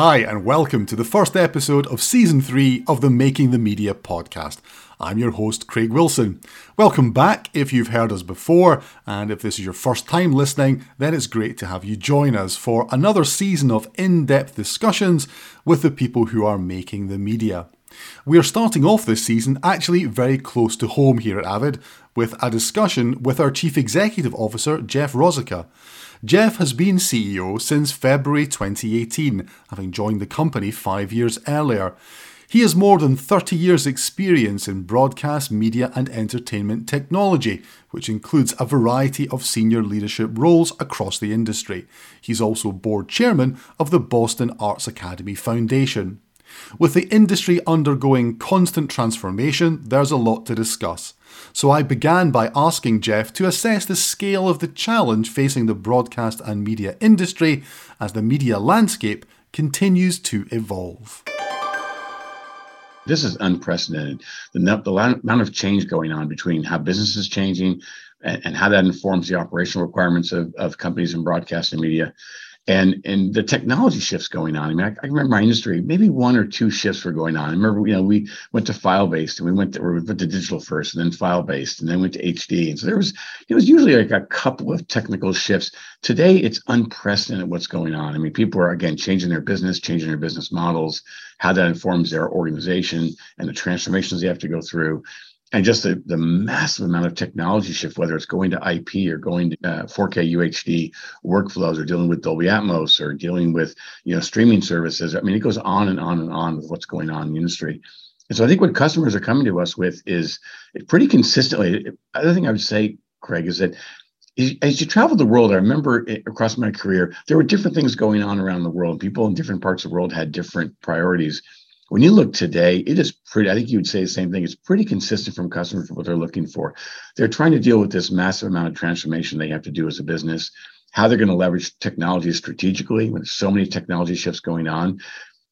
Hi, and welcome to the first episode of season three of the Making the Media podcast. I'm your host, Craig Wilson. Welcome back if you've heard us before, and if this is your first time listening, then it's great to have you join us for another season of in depth discussions with the people who are making the media. We are starting off this season actually very close to home here at Avid with a discussion with our Chief Executive Officer, Jeff Rosica. Jeff has been CEO since February 2018, having joined the company five years earlier. He has more than 30 years' experience in broadcast, media, and entertainment technology, which includes a variety of senior leadership roles across the industry. He's also board chairman of the Boston Arts Academy Foundation. With the industry undergoing constant transformation, there's a lot to discuss. So I began by asking Jeff to assess the scale of the challenge facing the broadcast and media industry as the media landscape continues to evolve. This is unprecedented. The, the amount of change going on between how business is changing and, and how that informs the operational requirements of, of companies in broadcast and media and and the technology shifts going on. I mean, I, I, remember my industry, maybe one or two shifts were going on. I remember, you know, we went to file based and we went to, we went to digital first, and then file based, and then went to HD. And so there was it was usually like a couple of technical shifts. Today, it's unprecedented what's going on. I mean, people are again changing their business, changing their business models, how that informs their organization and the transformations they have to go through and just the, the massive amount of technology shift, whether it's going to IP or going to uh, 4K UHD workflows or dealing with Dolby Atmos or dealing with you know streaming services. I mean, it goes on and on and on with what's going on in the industry. And so I think what customers are coming to us with is pretty consistently. Other thing I would say, Craig, is that as you travel the world, I remember across my career, there were different things going on around the world. People in different parts of the world had different priorities when you look today, it is pretty, I think you would say the same thing. It's pretty consistent from customers what they're looking for. They're trying to deal with this massive amount of transformation they have to do as a business, how they're going to leverage technology strategically when so many technology shifts going on,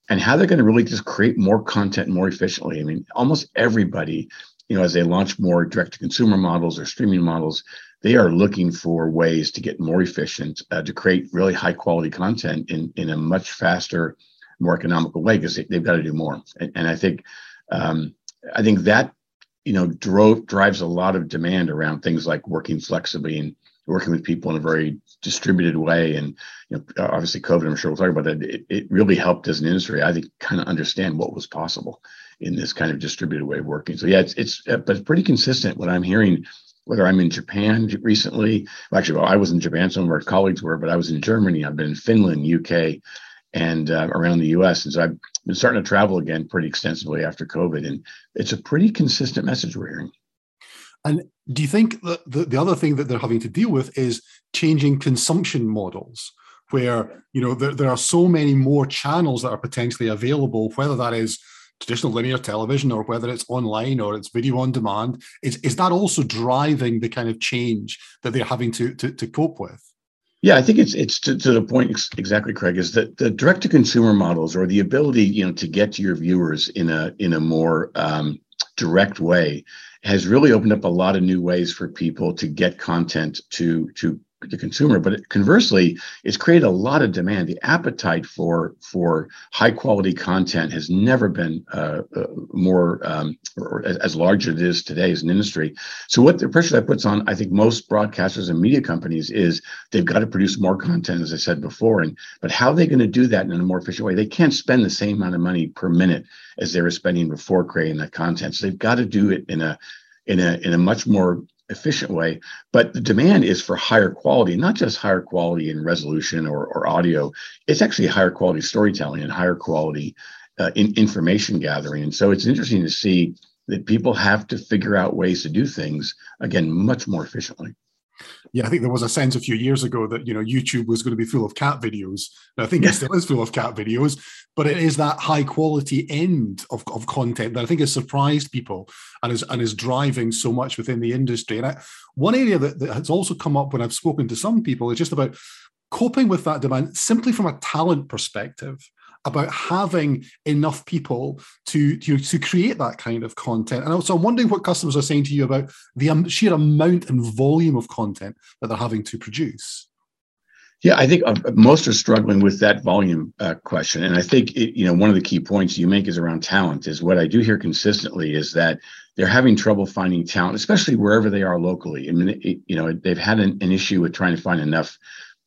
and how they're going to really just create more content more efficiently. I mean, almost everybody, you know, as they launch more direct to consumer models or streaming models, they are looking for ways to get more efficient, uh, to create really high quality content in, in a much faster, more economical way because they, have got to do more. And, and I think um, I think that you know drove drives a lot of demand around things like working flexibly and working with people in a very distributed way. And you know, obviously, COVID. I'm sure we'll talk about that. It, it really helped as an industry. I think kind of understand what was possible in this kind of distributed way of working. So yeah, it's it's but it's pretty consistent. What I'm hearing whether I'm in Japan recently. Well, actually, well, I was in Japan. Some of our colleagues were, but I was in Germany. I've been in Finland, UK, and uh, around the U.S. And so I've been starting to travel again pretty extensively after COVID, and it's a pretty consistent message we're hearing. And do you think that the, the other thing that they're having to deal with is changing consumption models, where you know there, there are so many more channels that are potentially available, whether that is traditional linear television or whether it's online or it's video on demand is, is that also driving the kind of change that they're having to, to, to cope with yeah, I think it's it's to, to the point exactly, Craig. Is that the direct to consumer models or the ability, you know, to get to your viewers in a in a more um, direct way has really opened up a lot of new ways for people to get content to to the consumer but conversely it's created a lot of demand. The appetite for for high quality content has never been uh, uh, more um, as, as, large as it is today as an industry. So what the pressure that puts on i think most broadcasters and media companies is they've got to produce more content as i said before and but how are they going to do that in a more efficient way? They can't spend the same amount of money per minute as they were spending before creating that content. So they've got to do it in a in a in a much more efficient way. But the demand is for higher quality, not just higher quality in resolution or, or audio. It's actually higher quality storytelling and higher quality uh, in information gathering. And so it's interesting to see that people have to figure out ways to do things again much more efficiently. Yeah, I think there was a sense a few years ago that you know YouTube was going to be full of cat videos. And I think yeah. it still is full of cat videos, but it is that high quality end of, of content that I think has surprised people and is and is driving so much within the industry. And I, one area that, that has also come up when I've spoken to some people is just about coping with that demand simply from a talent perspective about having enough people to, to, create that kind of content. And also, I'm wondering what customers are saying to you about the sheer amount and volume of content that they're having to produce. Yeah, I think uh, most are struggling with that volume uh, question, and I think it, you know one of the key points you make is around talent. Is what I do hear consistently is that they're having trouble finding talent, especially wherever they are locally. I mean, it, you know, they've had an, an issue with trying to find enough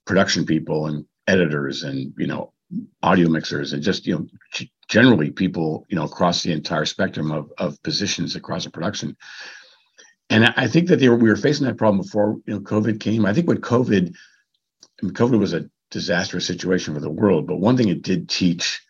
production people and editors and you know audio mixers and just you know generally people you know across the entire spectrum of, of positions across a production and i think that were, we were facing that problem before you know covid came i think what covid I mean, covid was a disastrous situation for the world but one thing it did teach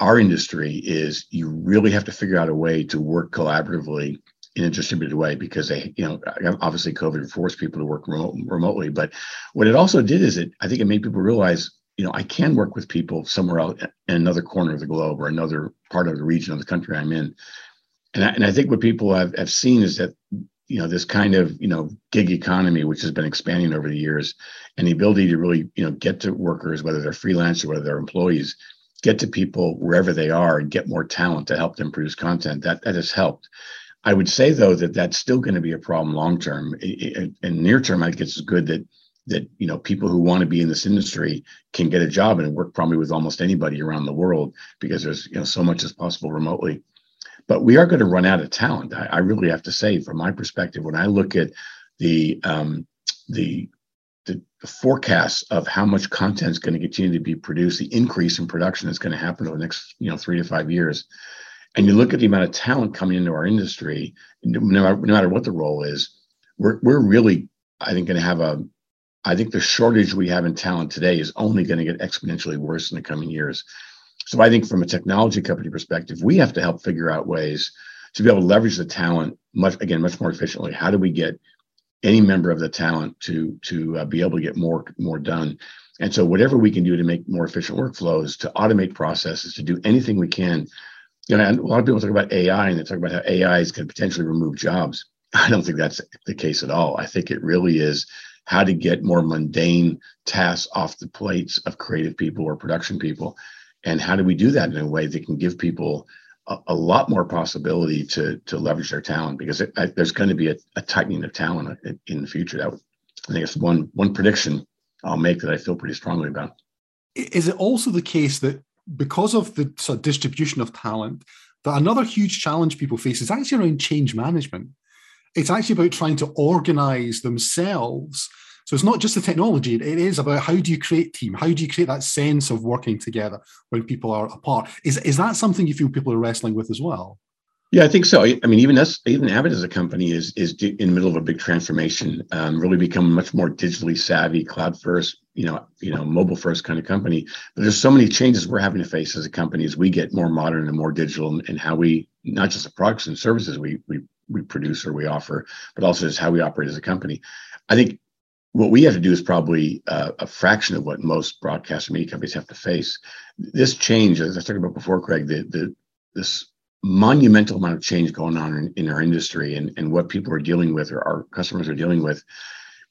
our industry is you really have to figure out a way to work collaboratively in a distributed way because they, you know, obviously COVID forced people to work remote, remotely. But what it also did is it, I think it made people realize you know, I can work with people somewhere else in another corner of the globe or another part of the region of the country I'm in. And I, and I think what people have, have seen is that, you know, this kind of, you know, gig economy, which has been expanding over the years and the ability to really, you know, get to workers, whether they're freelance or whether they're employees, get to people wherever they are and get more talent to help them produce content that, that has helped. I would say though, that that's still going to be a problem long-term and near term, I think it's good that that you know people who want to be in this industry can get a job and work probably with almost anybody around the world because there's you know so much as possible remotely. But we are going to run out of talent i, I really have to say from my perspective when i look at the um, the the, forecasts of how much content is going to continue to be produced the increase in production is going to happen over the next you know three to five years and you look at the amount of talent coming into our industry no matter, no matter what the role is we're, we're really i think going to have a I think the shortage we have in talent today is only going to get exponentially worse in the coming years. So I think from a technology company perspective, we have to help figure out ways to be able to leverage the talent much again much more efficiently. How do we get any member of the talent to to uh, be able to get more more done? And so whatever we can do to make more efficient workflows, to automate processes, to do anything we can. You know, a lot of people talk about AI and they talk about how AI is going to potentially remove jobs. I don't think that's the case at all. I think it really is how to get more mundane tasks off the plates of creative people or production people and how do we do that in a way that can give people a, a lot more possibility to to leverage their talent? Because it, I, there's going to be a, a, tightening of talent in the future. That would, i think it's one one prediction i'll make that i feel pretty strongly about. Is it also the case that because of the sort of distribution of talent that another huge challenge people face is actually around change management it's actually about trying to organize themselves. So it's not just the technology, it is about how do you create team? How do you create that sense of working together when people are apart? Is, is that something you feel people are wrestling with as well? Yeah, I think so. I mean, even us, even Avid as a company is is in the middle of a big transformation. Um, really become much more digitally savvy, cloud first, you know, you know, mobile first kind of company. But there's so many changes we're having to face as a company as we get more modern and more digital, and how we not just the products and services we we we produce or we offer, but also just how we operate as a company. I think what we have to do is probably uh, a fraction of what most broadcast media companies have to face. This change, as I talked about before, Craig, the, the this monumental amount of change going on in, in our industry and, and what people are dealing with or our customers are dealing with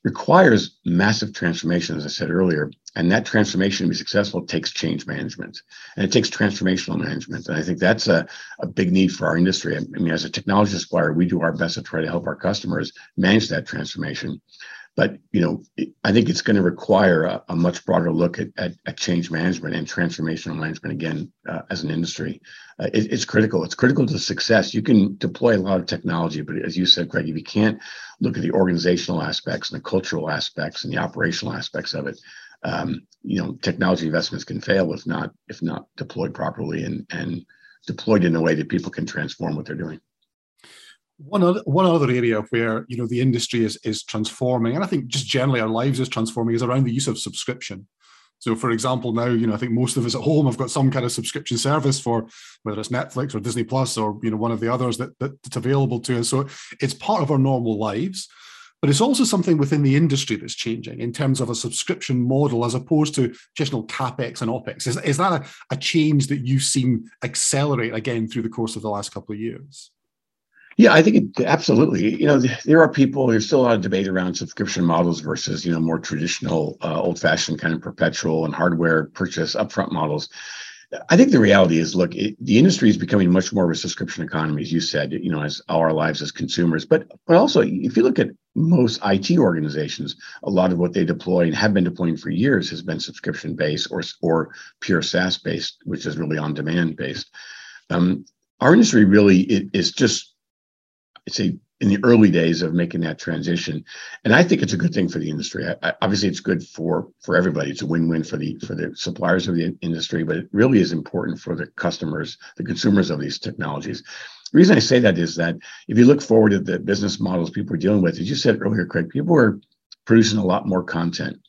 requires massive transformation, as I said earlier. And that transformation to be successful takes change management and it takes transformational management. And I think that's a, a big need for our industry. I mean, as a technology supplier, we do our best to try to help our customers manage that transformation. But you know, I think it's going to require a, a much broader look at, at, at, change management and transformational management again uh, as an industry. Uh, it, it's critical. It's critical to success. You can deploy a lot of technology, but as you said, Craig, if you can't look at the organizational aspects and the cultural aspects and the operational aspects of it, um, you know, technology investments can fail if not if not deployed properly and and deployed in a way that people can transform what they're doing. One other, one other area where you know the industry is is transforming, and I think just generally our lives is transforming, is around the use of subscription. So, for example, now you know I think most of us at home have got some kind of subscription service for whether it's Netflix or Disney Plus or you know one of the others that, that's available to us. So it's part of our normal lives, but it's also something within the industry that's changing in terms of a subscription model as opposed to traditional capex and opex. Is, is that a, a change that you've seen accelerate again through the course of the last couple of years? Yeah, I think it, absolutely. You know, there are people. There's still a lot of debate around subscription models versus you know more traditional, uh, old-fashioned kind of perpetual and hardware purchase upfront models. I think the reality is, look, it, the industry is becoming much more of a subscription economy, as you said, you know, as our lives as consumers. But but also, if you look at most IT organizations, a lot of what they deploy and have been deploying for years has been subscription based or or pure SaaS based, which is really on demand based. Um, our industry really is just, I'd say, in the early days of making that transition. And i think it's a good thing for the industry. I, I, obviously it's good for for everybody. It's a win-win for the for the suppliers of the industry but it really is important for the customers the consumers of these technologies. The reason i say that is that if you look forward at the business models people are dealing with as you said earlier craig people are producing a lot more content.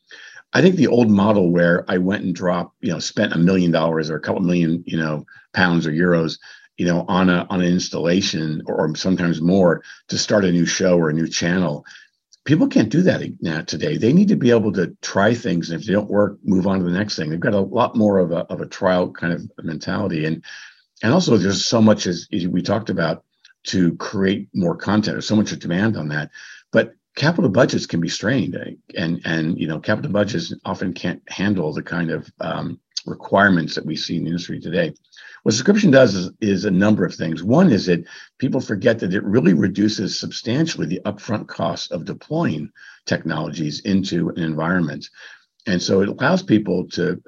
I think the old model where I went and dropped, you know, spent a million dollars or a couple million, you know, pounds or euros you know, on a on an installation or sometimes more to start a new show or a new channel. People can't do that now today. They need to be able to try things, and if they don't work, move on to the next thing. They've got a lot more of a of a trial kind of mentality, and and also there's so much as, as we talked about to create more content. There's so much demand on that, but capital budgets can be strained, eh, and and you know capital budgets often can't handle the kind of um, requirements that we see in the industry today. What subscription does is, is a number of things. One is that people forget that it really reduces substantially the upfront costs of deploying technologies into an environment. And so it allows people to,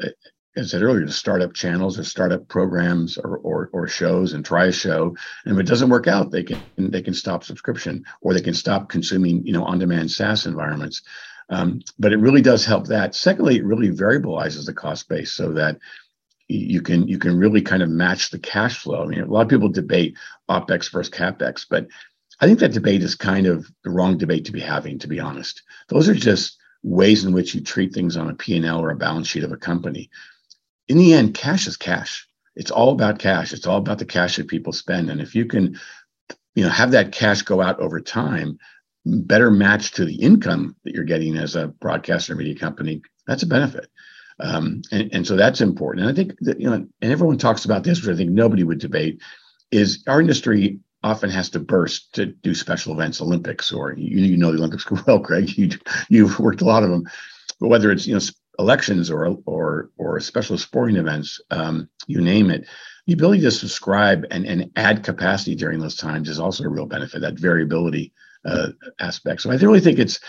as I said earlier, to start up channels or start up programs or, or, or shows and try a show. And if it doesn't work out, they can they can stop subscription or they can stop consuming, you know, on-demand SaaS environments. Um, but it really does help that. Secondly, it really variabilizes the cost base so that you can you can really kind of match the cash flow. I mean, a lot of people debate opex versus capex, but I think that debate is kind of the wrong debate to be having. To be honest, those are just ways in which you treat things on a P&L or a balance sheet of a company. In the end, cash is cash. It's all about cash. It's all about the cash that people spend, and if you can, you know, have that cash go out over time, better match to the income that you're getting as a broadcaster media company, that's a benefit. Um, and, and so that's important. And I think that, you know, and everyone talks about this, which I think nobody would debate, is our industry often has to burst to do special events, Olympics, or you, you know the Olympics well, Craig. You, you've worked a lot of them. But whether it's, you know, elections or or or special sporting events, um, you name it, the ability to subscribe and, and add capacity during those times is also a real benefit, that variability uh, aspect. So I really think it's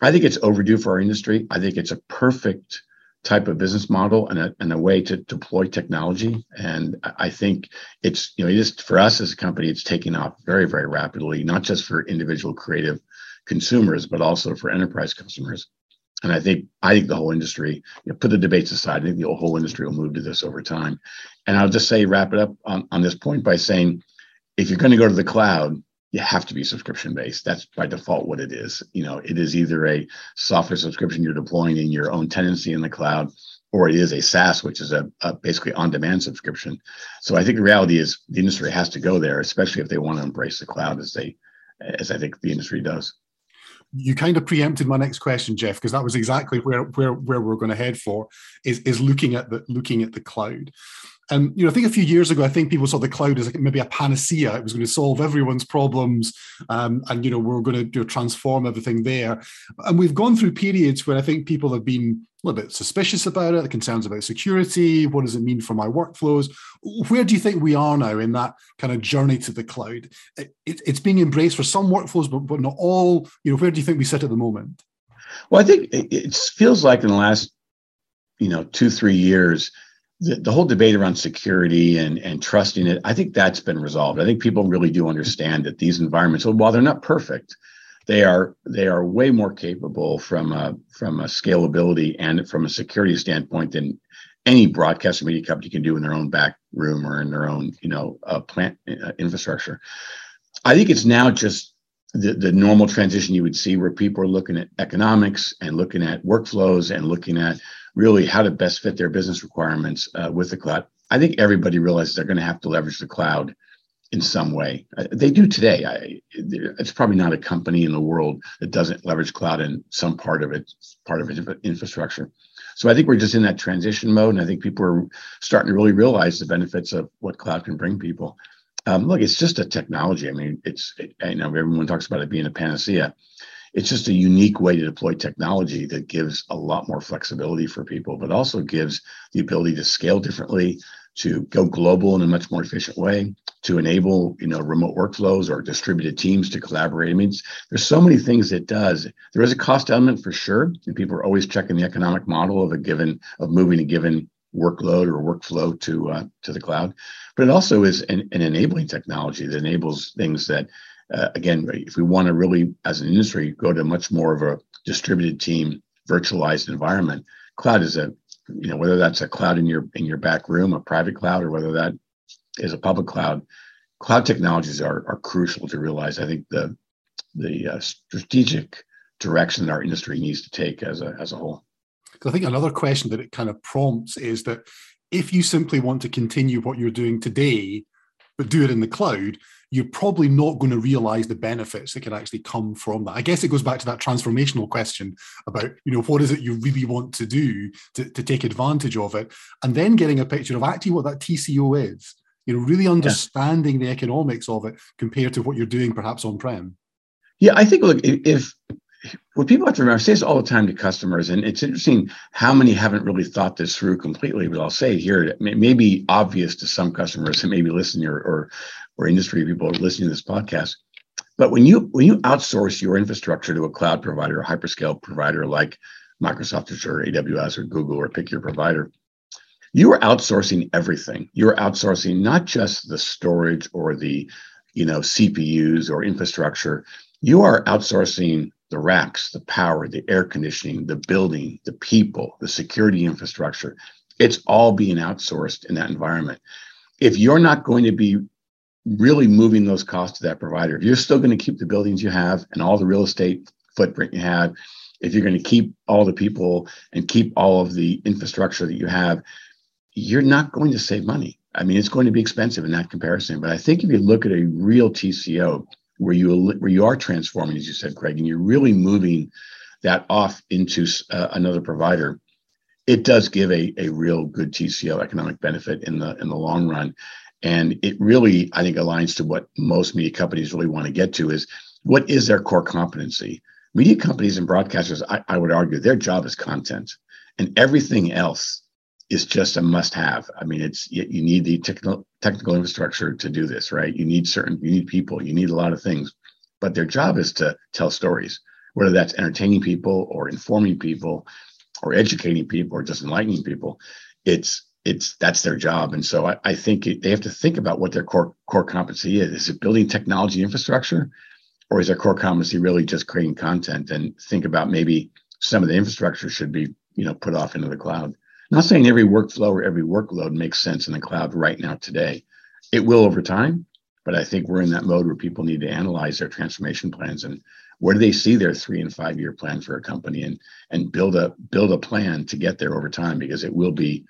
I think it's overdue for our industry. I think it's a perfect type of business model and a, and a way to deploy technology. And I think it's, you know, just for us as a company, it's taking off very, very rapidly, not just for individual creative consumers, but also for enterprise customers. And I think I think the whole industry, you know, put the debates aside, I think the whole industry will move to this over time. And I'll just say, wrap it up on, on this point by saying, if you're going to go to the cloud, you have to be subscription based. That's by default what it is. You know, it is either a software subscription you're deploying in your own tenancy in the cloud, or it is a SaaS, which is a, a basically on-demand subscription. So I think the reality is the industry has to go there, especially if they want to embrace the cloud as they, as I think the industry does. You kind of preempted my next question, Jeff, because that was exactly where where where we're going to head for is is looking at the looking at the cloud. And you know, I think a few years ago, I think people saw the cloud as like maybe a panacea. It was going to solve everyone's problems, um, and you know, we are going to do transform everything there. And we've gone through periods where I think people have been a little bit suspicious about it, concerns about security. What does it mean for my workflows? Where do you think we are now in that kind of journey to the cloud? It, it, it's being embraced for some workflows, but but not all. You know, where do you think we sit at the moment? Well, I think it, it feels like in the last, you know, two three years the, the whole debate around security and, and trusting it, I think that's been resolved. I think people really do understand that these environments, while they're not perfect, they are they are way more capable from a from a scalability and from a security standpoint than any broadcast media company can do in their own back room or in their own you know uh, plant uh, infrastructure. I think it's now just the, the normal transition you would see where people are looking at economics and looking at workflows and looking at really how to best fit their business requirements uh, with the cloud. I think everybody realizes they're going to have to leverage the cloud in some way. Uh, they do today. I, it's probably not a company in the world that doesn't leverage cloud in some part of it, part of its infrastructure. So I think we're just in that transition mode, and I think people are starting to really realize the benefits of what cloud can bring people. Um, look, it's just a technology. I mean, it's it, I know everyone talks about it being a panacea it's just a unique way to deploy technology that gives a lot more flexibility for people, but also gives the ability to scale differently, to go global in a much more efficient way, to enable you know remote workflows or distributed teams to collaborate. I mean, there's so many things it does. There is a cost element for sure, and people are always checking the economic model of a given of moving a given workload or workflow to uh, to the cloud. But it also is an, an enabling technology that enables things that, uh, again, if we want to really, as an industry, go to much more of a distributed team, virtualized environment, cloud is a you know whether that's a cloud in your in your back room a private cloud or whether that is a public cloud cloud technologies are, are crucial to realize i think the the uh, strategic direction that our industry needs to take as a as a whole i think another question that it kind of prompts is that if you simply want to continue what you're doing today but do it in the cloud you're probably not going to realize the benefits that can actually come from that. I guess it goes back to that transformational question about, you know, what is it you really want to do to, to take advantage of it? And then getting a picture of actually what that TCO is, you know, really understanding yeah. the economics of it compared to what you're doing perhaps on prem. Yeah, I think, look, if what people have to remember, I say this all the time to customers, and it's interesting how many haven't really thought this through completely. But I'll say here, it may, be obvious to some customers that maybe listen or, or or industry people listening to this podcast. But when you when you outsource your infrastructure to a cloud provider, a hyperscale provider like Microsoft Azure, AWS, or Google, or pick your provider, you are outsourcing everything. You're outsourcing not just the storage or the you know CPUs or infrastructure. You are outsourcing the racks, the power, the air conditioning, the building, the people, the security infrastructure. It's all being outsourced in that environment. If you're not going to be really moving those costs to that provider. If you're still going to keep the buildings you have and all the real estate footprint you have, if you're going to keep all the people and keep all of the infrastructure that you have, you're not going to save money. I mean, it's going to be expensive in that comparison. But I think if you look at a real TCO where you where you are transforming, as you said, Craig, and you're really moving that off into uh, another provider, it does give a, a real good TCO economic benefit in the in the long run. And it really, I think, aligns to what most media companies really want to get to is what is their core competency? Media companies and broadcasters, I, I would argue, their job is content, and everything else is just a must-have. I mean, it's you, need the technical technical infrastructure to do this, right? You need certain, you need people, you need a lot of things, but their job is to tell stories, whether that's entertaining people or informing people, or educating people, or just enlightening people. It's it's that's their job. And so I, I think it, they have to think about what their core core competency is. Is it building technology infrastructure, or is their core competency really just creating content? And think about maybe some of the infrastructure should be you know put off into the cloud. Not saying every workflow or every workload makes sense in the cloud right now today. It will over time, but I think we're in that mode where people need to analyze their transformation plans and where do they see their three and five year plan for a company and and build a build a plan to get there over time because it will be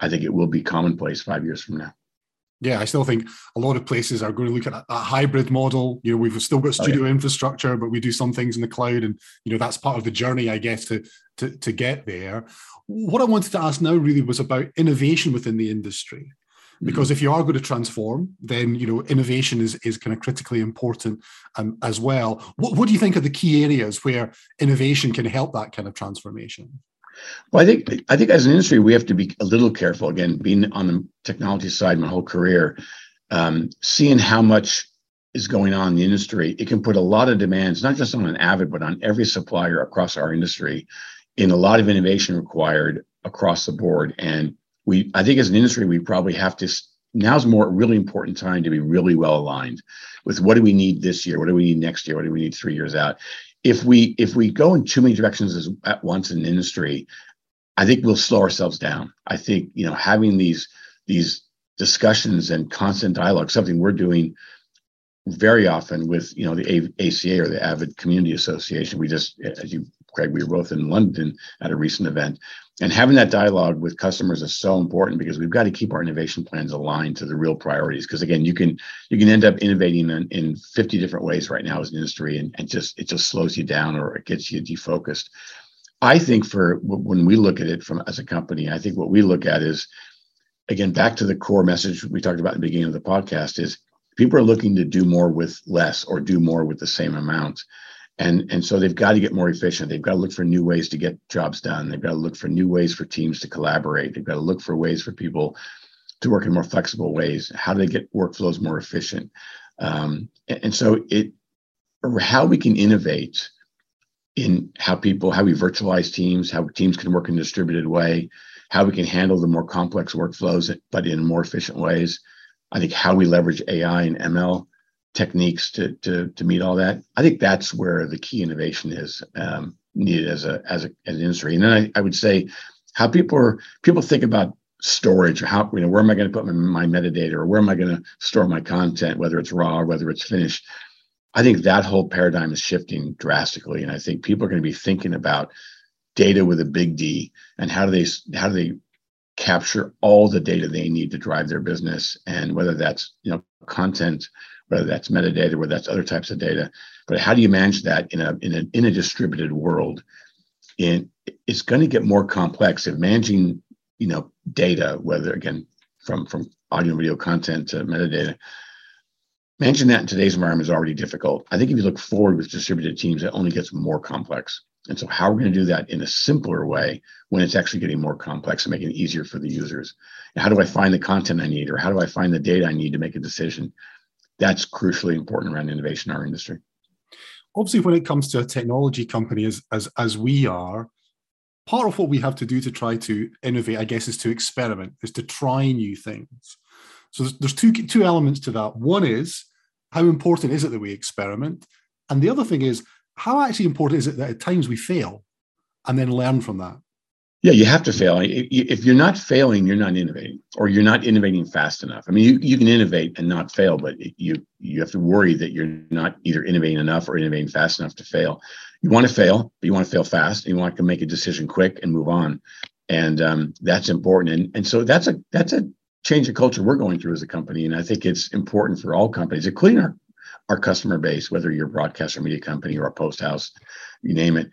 I think it will be commonplace five years from now. Yeah, I still think a lot of places are going to look at a, a hybrid model. You know, we've still got studio oh, yeah. infrastructure, but we do some things in the cloud, and you know that's part of the journey, I guess, to to to get there. What I wanted to ask now really was about innovation within the industry, because mm-hmm. if you are going to transform, then you know innovation is is kind of critically important um, as well. What what do you think are the key areas where innovation can help that kind of transformation? Well, I think I think as an industry, we have to be a little careful. Again, being on the technology side my whole career, um, seeing how much is going on in the industry, it can put a lot of demands, not just on an Avid, but on every supplier across our industry, in a lot of innovation required across the board. And we, I think, as an industry, we probably have to. Now's more really important time to be really well aligned with what do we need this year, what do we need next year, what do we need three years out if we if we go in too many directions as, at once in industry, I think we'll slow ourselves down. I think you know having these these discussions and constant dialogue, something we're doing very often with you know the ACA or the Avid Community Association. We just, as you Craig, we were both in London at a recent event, and having that dialogue with customers is so important because we've got to keep our innovation plans aligned to the real priorities. Because again you can you can end up innovating in, in 50 different ways right now as an industry and, and just it just slows you down or it gets you defocused. I think for when we look at it from as a company i think what we look at is again back to the core message we talked about in the beginning of the podcast is people are looking to do more with less or do more with the same amount and and so they've got to get more efficient they've got to look for new ways to get jobs done they've got to look for new ways for teams to collaborate they've got to look for ways for people to work in more flexible ways? How do they get workflows more efficient? Um, and, and so it, how we can innovate in how people, how we virtualize teams, how teams can work in a distributed way, how we can handle the more complex workflows, but in more efficient ways. I think how we leverage AI and ML techniques to to to meet all that. I think that's where the key innovation is um, needed as a as a as an industry. And then I, I would say how people are people think about storage or how you know where am I going to put my, my metadata or where am I going to store my content, whether it's raw or whether it's finished. I think that whole paradigm is shifting drastically, and I think people are going to be thinking about data with a big D and how do they how do they capture all the data they need to drive their business and whether that's you know content whether that's metadata whether that's other types of data but how do you manage that in a in a in a distributed world it's going to get more complex if managing you know data whether again from from audio and video content to metadata managing that in today's environment is already difficult i think if you look forward with distributed teams it only gets more complex and so, how are we going to do that in a simpler way when it's actually getting more complex and making it easier for the users? And how do I find the content I need, or how do I find the data I need to make a decision? That's crucially important around innovation in our industry. Obviously, when it comes to a technology company as, as, as we are, part of what we have to do to try to innovate, I guess, is to experiment, is to try new things. So there's, there's two, two elements to that. One is how important is it that we experiment? And the other thing is, how actually important is it that at times we fail and then learn from that? Yeah, you have to fail. If you're not failing, you're not innovating, or you're not innovating fast enough. I mean, you, you can innovate and not fail, but you you have to worry that you're not either innovating enough or innovating fast enough to fail. You want to fail, but you want to fail fast. And you want to make a decision quick and move on, and um, that's important. And and so that's a that's a change of culture we're going through as a company, and I think it's important for all companies, including our our customer base, whether you're a broadcast or media company or a post house, you name it,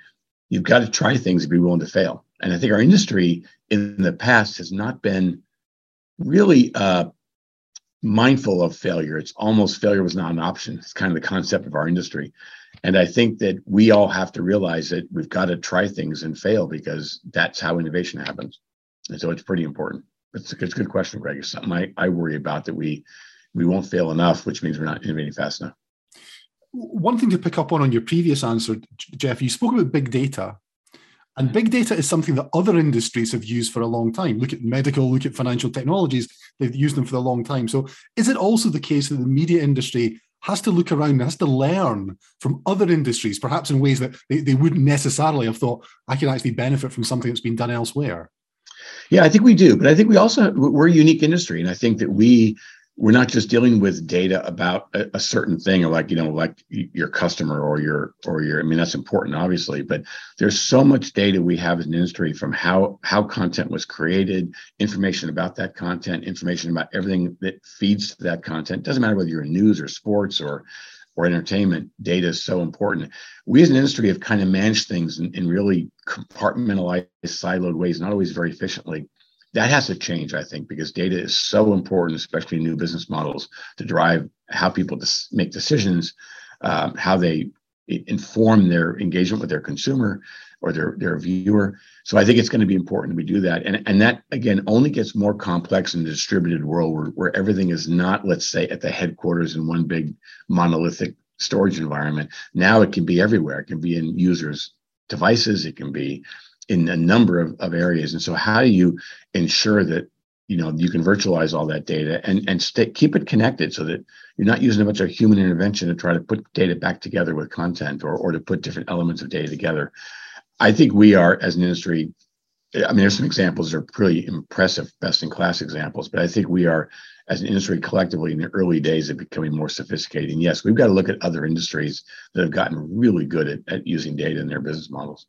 you've got to try things and be willing to fail. And I think our industry in the past has not been really uh, mindful of failure. It's almost failure was not an option. It's kind of the concept of our industry. And I think that we all have to realize that we've got to try things and fail because that's how innovation happens. And so it's pretty important. It's a, it's a good question, Craig. It's something I, I worry about that we we won't fail enough, which means we're not innovating fast enough one thing to pick up on on your previous answer, Jeff, you spoke about big data. And big data is something that other industries have used for a long time. Look at medical, look at financial technologies, they've used them for a long time. So, is it also the case that the media industry has to look around and has to learn from other industries, perhaps in ways that they, they wouldn't necessarily have thought, I can actually benefit from something that's been done elsewhere? Yeah, I think we do. But I think we also, we're a unique industry. And I think that we, we're not just dealing with data about a, a, certain thing or like you know like your customer or your or your i mean that's important obviously but there's so much data we have as an industry from how how content was created information about that content information about everything that feeds to that content. Doesn't matter whether you're in news or sports or or entertainment data is so important. We as an industry have kind of managed things in, in really compartmentalized siloed ways not always very efficiently that has to change, I think, because data is so important, especially new business models, to drive how people make decisions, um, how they inform their engagement with their consumer or their their viewer. So I think it's going to be important we do that, and and that again only gets more complex in the distributed world where where everything is not, let's say, at the headquarters in one big monolithic storage environment. Now it can be everywhere. It can be in users' devices. It can be in a number of, of areas. And so how do you ensure that you know you can virtualize all that data and and stay, keep it connected so that you're not using a bunch of human intervention to try to put data back together with content or or to put different elements of data together. I think we are as an industry. I mean, there's some examples that are pretty impressive, best in class examples, but I think we are, as an industry collectively, in the early days of becoming more sophisticated. And yes, we've got to look at other industries that have gotten really good at, at using data in their business models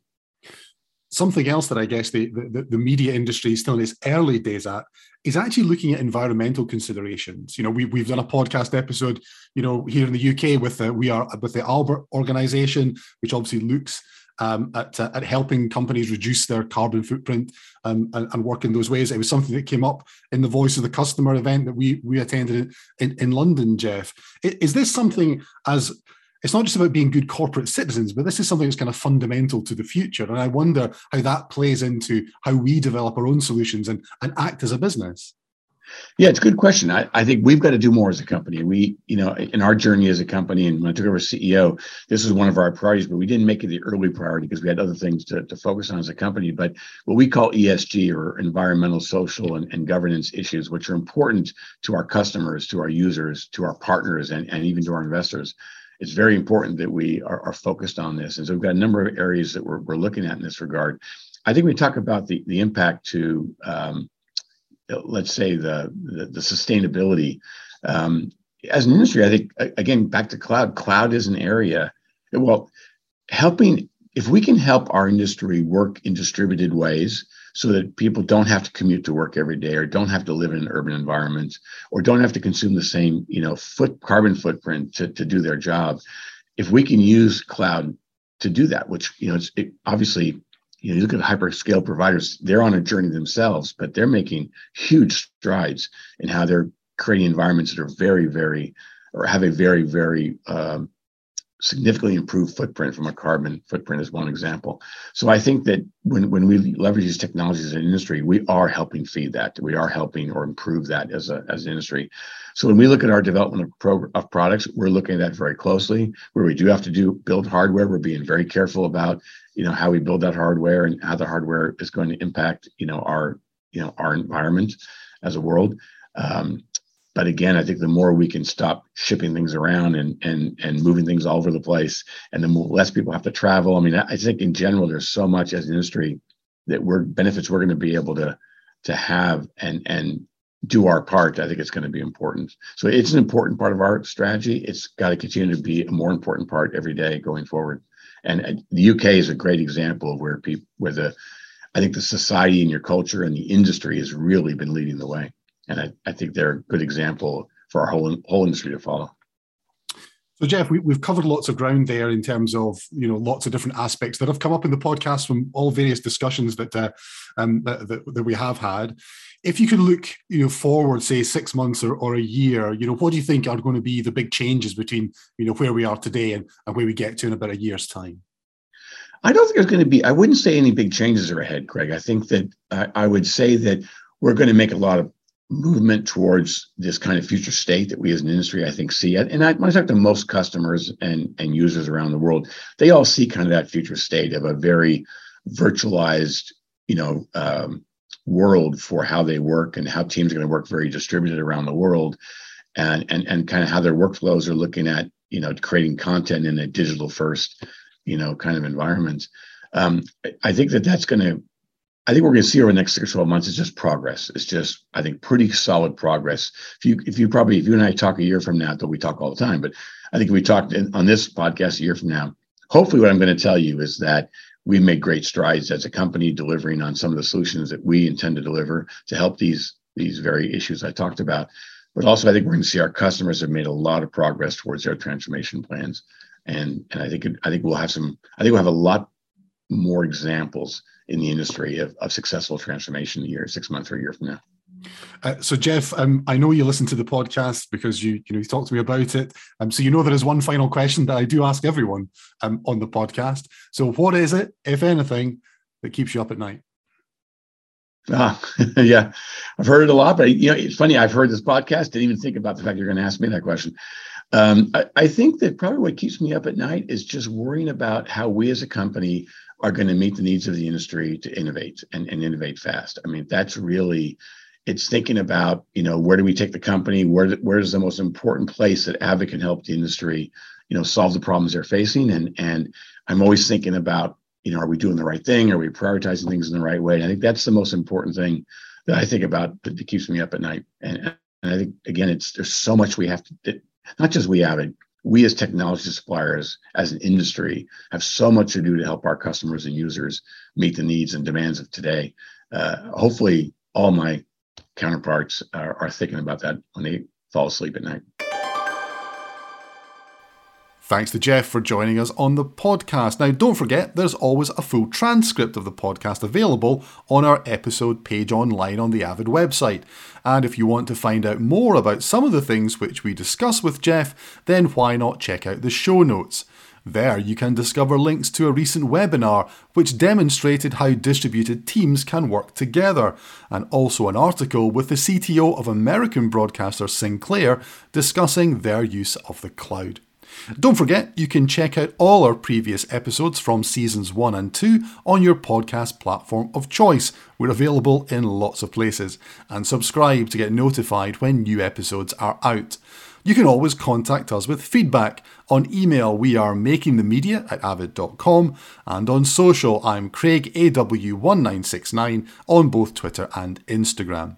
something else that I guess the, the, the, media industry is still in its early days at is actually looking at environmental considerations. You know, we, we've done a podcast episode, you know, here in the UK with the, we are with the Albert organization, which obviously looks um, at, uh, at helping companies reduce their carbon footprint um, and, and, work in those ways. It was something that came up in the Voice of the Customer event that we we attended in, in London, Jeff. Is this something as it's not just about being good corporate citizens, but this is something that's kind of fundamental to the future. And I wonder how that plays into how we develop our own solutions and, and act as a business. Yeah, it's a good question. I, I think we've got to do more as a company. We, you know, in our journey as a company, and when I took over CEO, this was one of our priorities, but we didn't make it the early priority because we had other things to, to focus on as a company. But what we call ESG or environmental, social, and, and governance issues, which are important to our customers, to our users, to our partners, and, and even to our investors, it's very important that we are, are focused on this. And so we've got a number of areas that we're, we're looking at in this regard. I think we talk about the, the impact to um, let's say the the, the sustainability um, as an industry i think again back to cloud cloud is an area well helping if we can help our industry work in distributed ways so that people don't have to commute to work every day or don't have to live in an urban environment or don't have to consume the same you know foot carbon footprint to, to do their job. If we can use cloud to do that which you know it's it, obviously you know, you look at hyperscale providers, they're on a journey themselves, but they're making huge strides in how they're creating environments that are very, very, or have a very, very um, significantly improved footprint from a carbon footprint is one example. So I think that when, when we leverage these technologies as an industry, we are helping feed that. We are helping or improve that as, a, as an industry. So when we look at our development of, pro, of products, we're looking at that very closely. Where we do have to do build hardware, we're being very careful about you know how we build that hardware and how the hardware is going to impact you know our you know our environment as a world. Um, but again, I think the more we can stop shipping things around and and and moving things all over the place, and the more, less people have to travel. I mean, I think in general, there's so much as an industry that we're benefits we're going to be able to to have and and do our part. I think it's going to be important. So it's an important part of our strategy. It's got to continue to be a more important part every day going forward. And the UK is a great example of where people where the I think the society and your culture and the industry has really been leading the way and I, I think they're a good example for our whole whole industry to follow. So, Jeff, we, have covered lots of ground there in terms of you know lots of different aspects that have come up in the podcast from all various discussions that uh, um, that, that, that, we have had. If you could look you know forward, say six months or, or a year, you know what do you think are going to be the big changes between you know where we are today and, and where we get to in about a year's time? I don't think there's going to be. I wouldn't say any big changes are ahead, Craig. I think that I, I would say that we're going to make a lot of movement towards this kind of future state that we as an industry, I think, see. And I, when I talk to most customers and, and users around the world, they all see kind of that future state of a very virtualized, you know, um, world for how they work and how teams are going to work very distributed around the world, and and and kind of how their workflows are looking at, you know, creating content in a digital first, you know, kind of environment. Um, I think that that's going to I think we're going to see over the next six or 12 months is just progress. It's just, I think, pretty solid progress. If you, if you probably, if you and I talk a year from now, though we talk all the time, but I think if we talked in, on this podcast a year from now, hopefully what I'm going to tell you is that we made great strides as a company delivering on some of the solutions that we intend to deliver to help these, these very issues I talked about. But also, I think we're going to see our customers have made a lot of progress towards their transformation plans. And, and I think, I think we'll have some, I think we'll have a lot more examples in the industry of, of successful transformation a year, six months or a year from now. Uh, so Jeff, um, I know you listen to the podcast because you you know you talked to me about it. Um, so you know there is one final question that I do ask everyone um, on the podcast. So what is it, if anything, that keeps you up at night? Ah, yeah, I've heard it a lot, but you know it's funny. I've heard this podcast. Didn't even think about the fact you're going to ask me that question. Um, I, I think that probably what keeps me up at night is just worrying about how we as a company are going to meet the needs of the industry to innovate and, and innovate fast. I mean, that's really it's thinking about you know where do we take the company? Where where's the most important place that Avid can help the industry you know solve the problems they're facing? And and i'm always thinking about you know are we doing the right thing? Are we prioritizing things in the right way? And i think that's the most important thing that i think about that, keeps me up at night. And, and i think again it's there's so much we have to not just we Avid we as technology suppliers, as an industry, have so much to do to help our customers and users meet the needs and demands of today. Uh, hopefully, all my counterparts are, are thinking about that when they fall asleep at night. Thanks to Jeff for joining us on the podcast. Now, don't forget, there's always a full transcript of the podcast available on our episode page online on the Avid website. And if you want to find out more about some of the things which we discuss with Jeff, then why not check out the show notes? There you can discover links to a recent webinar which demonstrated how distributed teams can work together, and also an article with the CTO of American broadcaster Sinclair discussing their use of the cloud. Don't forget, you can check out all our previous episodes from seasons 1 and 2 on your podcast platform of choice. We're available in lots of places. And subscribe to get notified when new episodes are out. You can always contact us with feedback. On email, we are makingthemedia at avid.com, and on social, I'm Craig AW1969 on both Twitter and Instagram.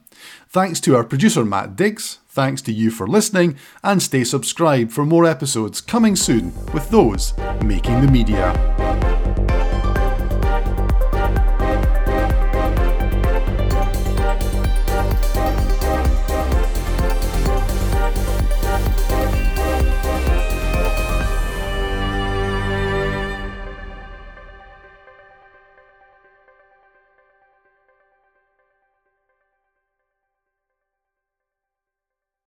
Thanks to our producer Matt Diggs, thanks to you for listening, and stay subscribed for more episodes coming soon with those making the media.